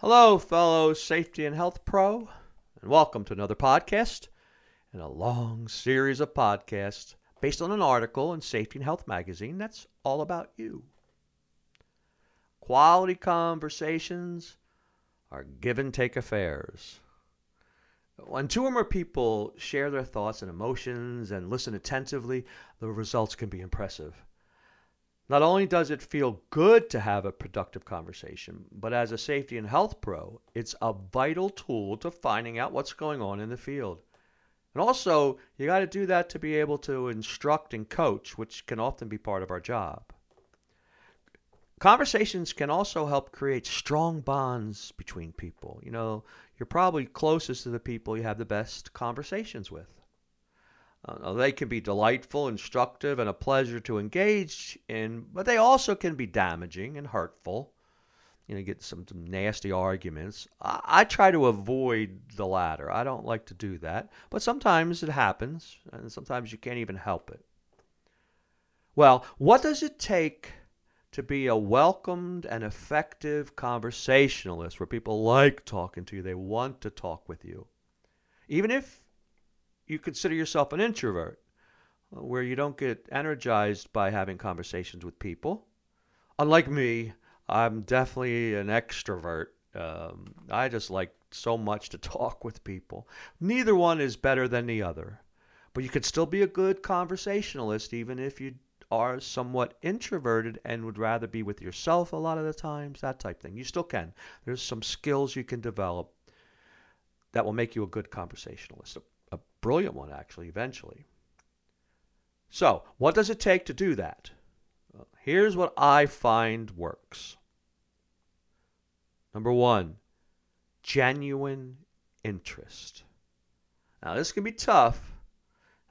Hello, fellow safety and health pro, and welcome to another podcast in a long series of podcasts based on an article in Safety and Health magazine that's all about you. Quality conversations are give and take affairs. When two or more people share their thoughts and emotions and listen attentively, the results can be impressive. Not only does it feel good to have a productive conversation, but as a safety and health pro, it's a vital tool to finding out what's going on in the field. And also, you got to do that to be able to instruct and coach, which can often be part of our job. Conversations can also help create strong bonds between people. You know, you're probably closest to the people you have the best conversations with. Uh, they can be delightful, instructive, and a pleasure to engage in, but they also can be damaging and hurtful. You know, get some, some nasty arguments. I, I try to avoid the latter. I don't like to do that, but sometimes it happens, and sometimes you can't even help it. Well, what does it take to be a welcomed and effective conversationalist where people like talking to you? They want to talk with you. Even if you consider yourself an introvert, uh, where you don't get energized by having conversations with people. Unlike me, I'm definitely an extrovert. Um, I just like so much to talk with people. Neither one is better than the other, but you can still be a good conversationalist even if you are somewhat introverted and would rather be with yourself a lot of the times, that type thing. You still can. There's some skills you can develop that will make you a good conversationalist brilliant one, actually, eventually. So, what does it take to do that? Here's what I find works. Number one, genuine interest. Now, this can be tough.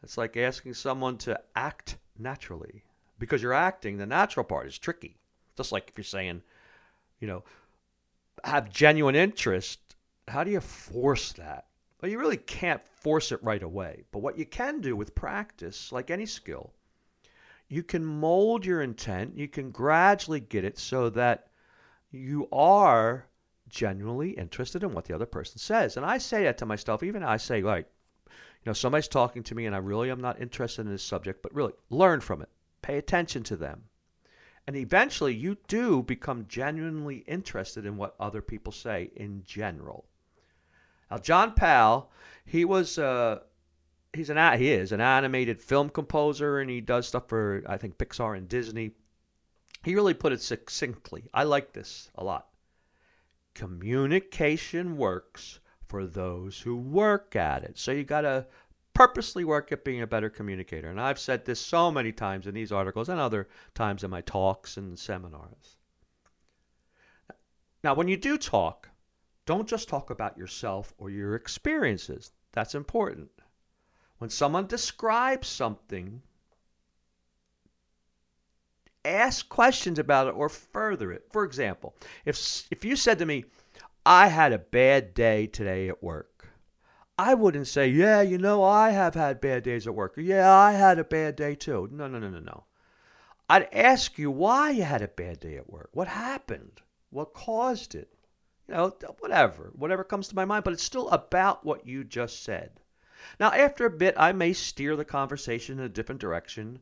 It's like asking someone to act naturally because you're acting, the natural part is tricky. Just like if you're saying, you know, have genuine interest, how do you force that? Well, you really can't force it right away. But what you can do with practice, like any skill, you can mold your intent, you can gradually get it so that you are genuinely interested in what the other person says. And I say that to myself, even I say, like, you know, somebody's talking to me and I really am not interested in this subject, but really learn from it, pay attention to them. And eventually you do become genuinely interested in what other people say in general. Now, John Powell, he was uh, he's an he is an animated film composer, and he does stuff for I think Pixar and Disney. He really put it succinctly. I like this a lot. Communication works for those who work at it. So you got to purposely work at being a better communicator. And I've said this so many times in these articles and other times in my talks and seminars. Now, when you do talk, don't just talk about yourself or your experiences. That's important. When someone describes something, ask questions about it or further it. For example, if if you said to me, "I had a bad day today at work." I wouldn't say, "Yeah, you know, I have had bad days at work." Or, "Yeah, I had a bad day too." No, no, no, no, no. I'd ask you why you had a bad day at work. What happened? What caused it? You know, whatever, whatever comes to my mind, but it's still about what you just said. Now, after a bit, I may steer the conversation in a different direction,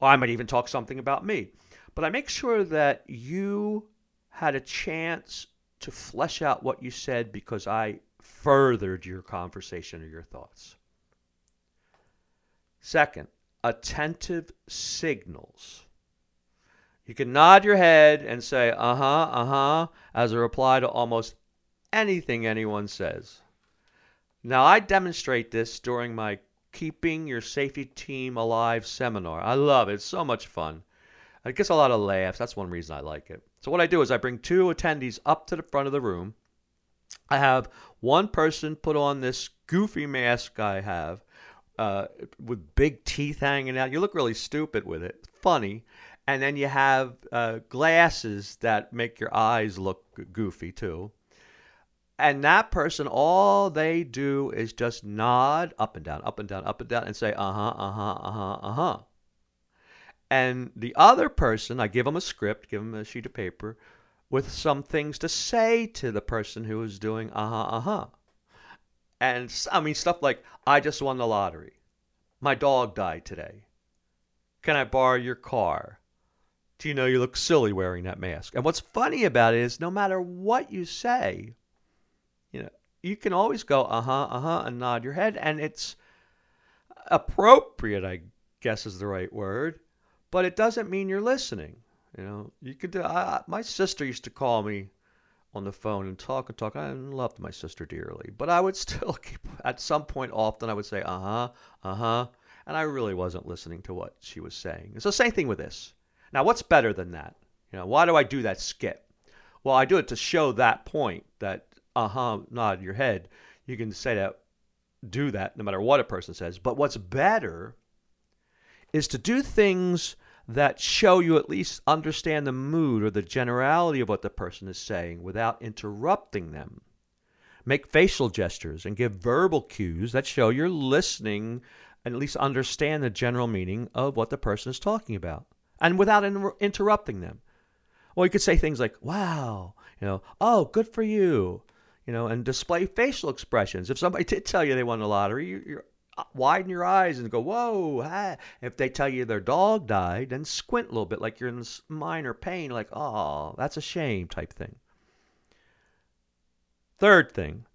or I might even talk something about me. But I make sure that you had a chance to flesh out what you said because I furthered your conversation or your thoughts. Second, attentive signals. You can nod your head and say, uh huh, uh huh, as a reply to almost anything anyone says. Now, I demonstrate this during my Keeping Your Safety Team Alive seminar. I love it, it's so much fun. It gets a lot of laughs. That's one reason I like it. So, what I do is I bring two attendees up to the front of the room. I have one person put on this goofy mask I have uh, with big teeth hanging out. You look really stupid with it. Funny and then you have uh, glasses that make your eyes look goofy too. And that person, all they do is just nod up and down, up and down, up and down, and say, uh huh, uh huh, uh huh, uh huh. And the other person, I give them a script, give them a sheet of paper, with some things to say to the person who is doing uh huh, uh huh. And I mean, stuff like, I just won the lottery. My dog died today. Can I borrow your car? Do you know you look silly wearing that mask? And what's funny about it is no matter what you say, you know, you can always go, uh huh, uh huh, and nod your head. And it's appropriate, I guess is the right word, but it doesn't mean you're listening. You know, you could do, I, my sister used to call me on the phone and talk and talk. I loved my sister dearly, but I would still keep at some point often I would say uh huh, uh huh, and I really wasn't listening to what she was saying. So same thing with this. Now, what's better than that? You know, why do I do that skit? Well, I do it to show that point that uh huh, nod your head. You can say that, do that no matter what a person says. But what's better is to do things that show you at least understand the mood or the generality of what the person is saying without interrupting them. Make facial gestures and give verbal cues that show you're listening and at least understand the general meaning of what the person is talking about and without inter- interrupting them. Well, you could say things like, wow, you know, oh, good for you, you know, and display facial expressions. If somebody did tell you they won the lottery, you're uh, widen your eyes and go, whoa. If they tell you their dog died, then squint a little bit like you're in minor pain, like, oh, that's a shame type thing. Third thing,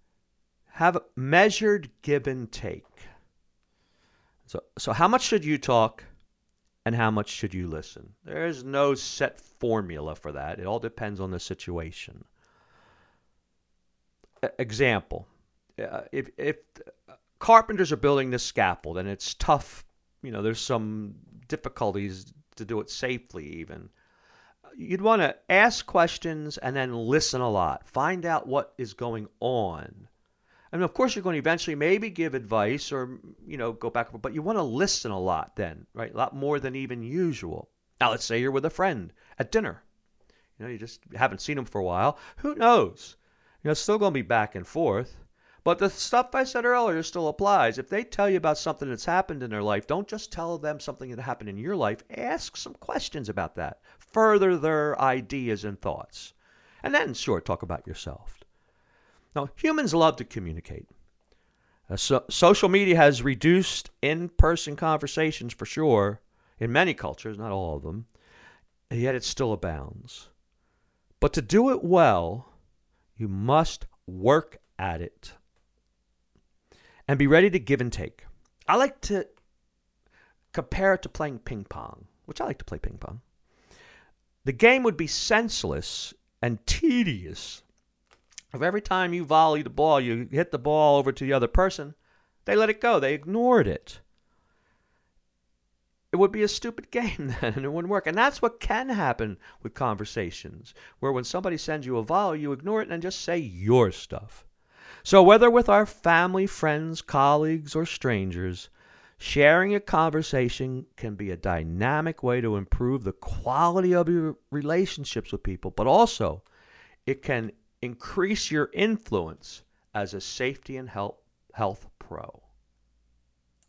have measured give and take. So, so how much should you talk and how much should you listen? There's no set formula for that. It all depends on the situation. Example, uh, if, if carpenters are building this scaffold and it's tough. You know, there's some difficulties to do it safely, even. You'd want to ask questions and then listen a lot. Find out what is going on. And of course, you're going to eventually maybe give advice or, you know, go back, but you want to listen a lot then, right? A lot more than even usual. Now, let's say you're with a friend at dinner. You know, you just haven't seen them for a while. Who knows? You know, it's still going to be back and forth. But the stuff I said earlier still applies. If they tell you about something that's happened in their life, don't just tell them something that happened in your life. Ask some questions about that. Further their ideas and thoughts. And then, sure, talk about yourself. Now, humans love to communicate. Uh, so, social media has reduced in person conversations for sure in many cultures, not all of them, yet it still abounds. But to do it well, you must work at it and be ready to give and take. I like to compare it to playing ping pong, which I like to play ping pong. The game would be senseless and tedious if every time you volley the ball, you hit the ball over to the other person, they let it go, they ignored it. It would be a stupid game then, and it wouldn't work. And that's what can happen with conversations, where when somebody sends you a volley, you ignore it and just say your stuff. So, whether with our family, friends, colleagues, or strangers, sharing a conversation can be a dynamic way to improve the quality of your relationships with people, but also it can increase your influence as a safety and health, health pro.